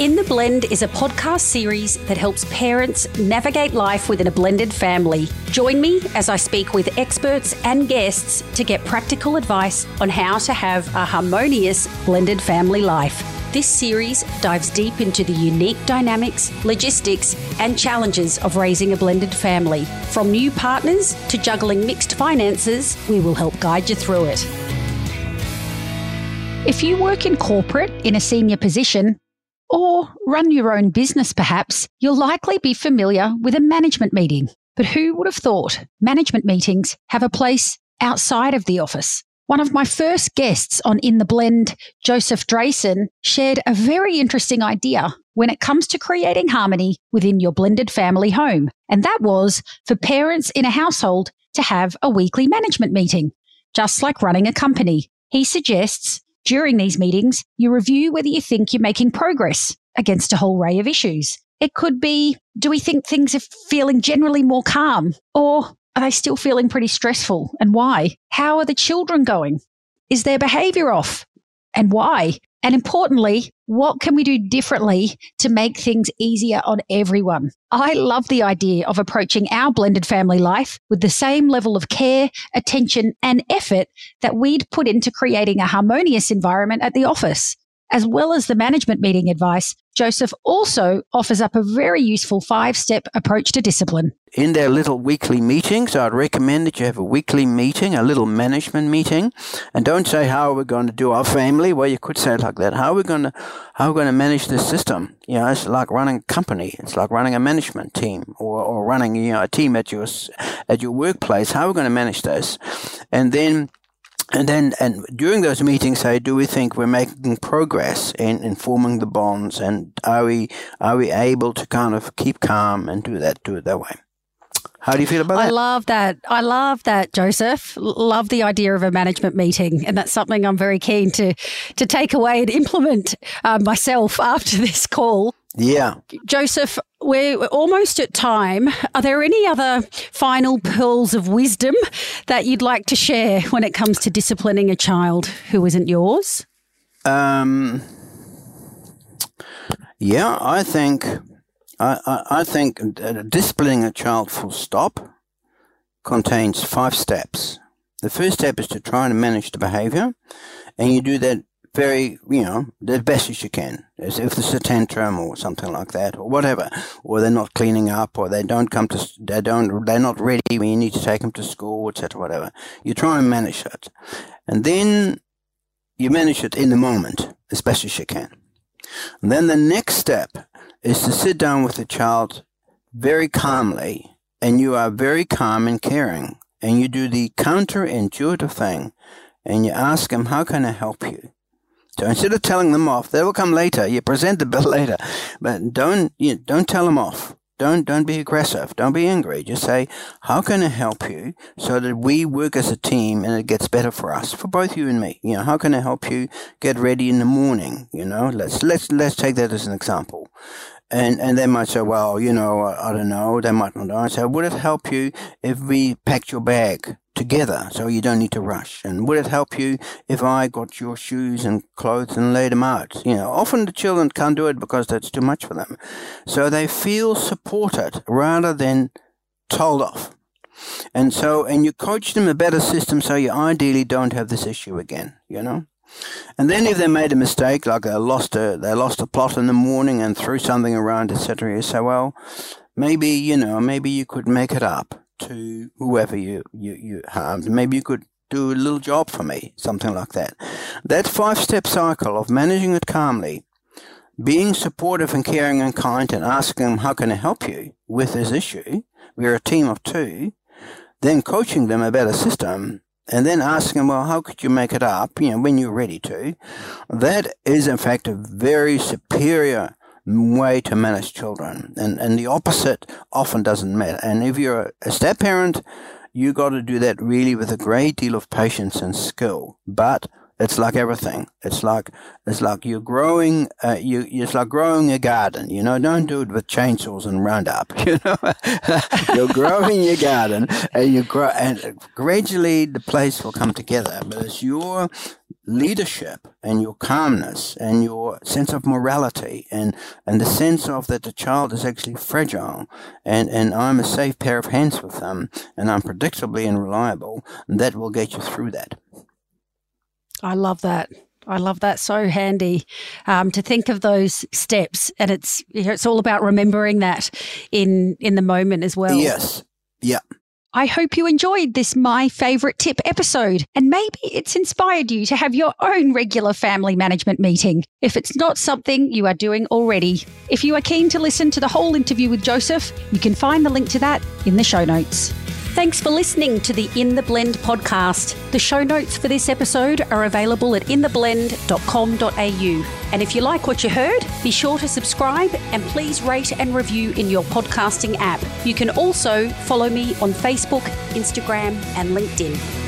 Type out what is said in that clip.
In the Blend is a podcast series that helps parents navigate life within a blended family. Join me as I speak with experts and guests to get practical advice on how to have a harmonious blended family life. This series dives deep into the unique dynamics, logistics, and challenges of raising a blended family. From new partners to juggling mixed finances, we will help guide you through it. If you work in corporate in a senior position, or run your own business perhaps, you'll likely be familiar with a management meeting. But who would have thought management meetings have a place outside of the office? One of my first guests on In the Blend, Joseph Driessen, shared a very interesting idea when it comes to creating harmony within your blended family home. And that was for parents in a household to have a weekly management meeting, just like running a company. He suggests during these meetings, you review whether you think you're making progress against a whole array of issues. It could be do we think things are feeling generally more calm? Or are they still feeling pretty stressful? And why? How are the children going? Is their behavior off? And why? And importantly, what can we do differently to make things easier on everyone? I love the idea of approaching our blended family life with the same level of care, attention, and effort that we'd put into creating a harmonious environment at the office. As well as the management meeting advice, Joseph also offers up a very useful five step approach to discipline. In their little weekly meetings, I'd recommend that you have a weekly meeting, a little management meeting, and don't say how we're going to do our family. Well, you could say it like that. How are we going to how are we going to manage this system? You know, it's like running a company. It's like running a management team or, or running you know a team at your at your workplace. How are we going to manage this? And then and then and during those meetings say do we think we're making progress in, in forming the bonds and are we are we able to kind of keep calm and do that do it that way how do you feel about that? I love that. I love that, Joseph. Love the idea of a management meeting, and that's something I'm very keen to to take away and implement uh, myself after this call. Yeah. Joseph, we're almost at time. Are there any other final pearls of wisdom that you'd like to share when it comes to disciplining a child who isn't yours? Um, yeah, I think I, I, I think disciplining a child full stop contains five steps. The first step is to try and manage the behavior, and you do that very, you know, the best as you can. As if there's a tantrum or something like that, or whatever, or they're not cleaning up, or they don't come to, they don't, they're not ready when you need to take them to school, etc., whatever. You try and manage it, and then you manage it in the moment as best as you can. And then the next step is to sit down with the child very calmly, and you are very calm and caring, and you do the counterintuitive thing, and you ask them, "How can I help you?" So instead of telling them off, they will come later. You present the bill later, but don't you don't tell them off. Don't don't be aggressive. Don't be angry. Just say, "How can I help you?" So that we work as a team and it gets better for us, for both you and me. You know, how can I help you get ready in the morning? You know, let's let's let's take that as an example. And and they might say, well, you know, I, I don't know. They might not know. Say, would it help you if we packed your bag? Together so you don't need to rush? And would it help you if I got your shoes and clothes and laid them out? You know, often the children can't do it because that's too much for them. So they feel supported rather than told off. And so, and you coach them a better system so you ideally don't have this issue again, you know? And then if they made a mistake, like they lost a, they lost a plot in the morning and threw something around, etc., you say, well, maybe, you know, maybe you could make it up to whoever you, you, you harmed. Maybe you could do a little job for me, something like that. That five step cycle of managing it calmly, being supportive and caring and kind, and asking them, How can I help you with this issue? We're a team of two. Then coaching them about a system, and then asking them, Well, how could you make it up, you know, when you're ready to? That is, in fact, a very superior way to manage children. And, and the opposite often doesn't matter. And if you're a step parent, you got to do that really with a great deal of patience and skill. But it's like everything. It's like it's like you're growing. Uh, you it's like growing a garden. You know, don't do it with chainsaws and Roundup. You know, you're growing your garden, and you grow, and gradually the place will come together. But it's your leadership and your calmness and your sense of morality and, and the sense of that the child is actually fragile and, and I'm a safe pair of hands with them and I'm predictably and reliable, and that will get you through that. I love that. I love that. So handy um, to think of those steps, and it's it's all about remembering that in in the moment as well. Yes. Yeah. I hope you enjoyed this My Favorite Tip episode, and maybe it's inspired you to have your own regular family management meeting if it's not something you are doing already. If you are keen to listen to the whole interview with Joseph, you can find the link to that in the show notes. Thanks for listening to the In the Blend podcast. The show notes for this episode are available at intheblend.com.au. And if you like what you heard, be sure to subscribe and please rate and review in your podcasting app. You can also follow me on Facebook, Instagram, and LinkedIn.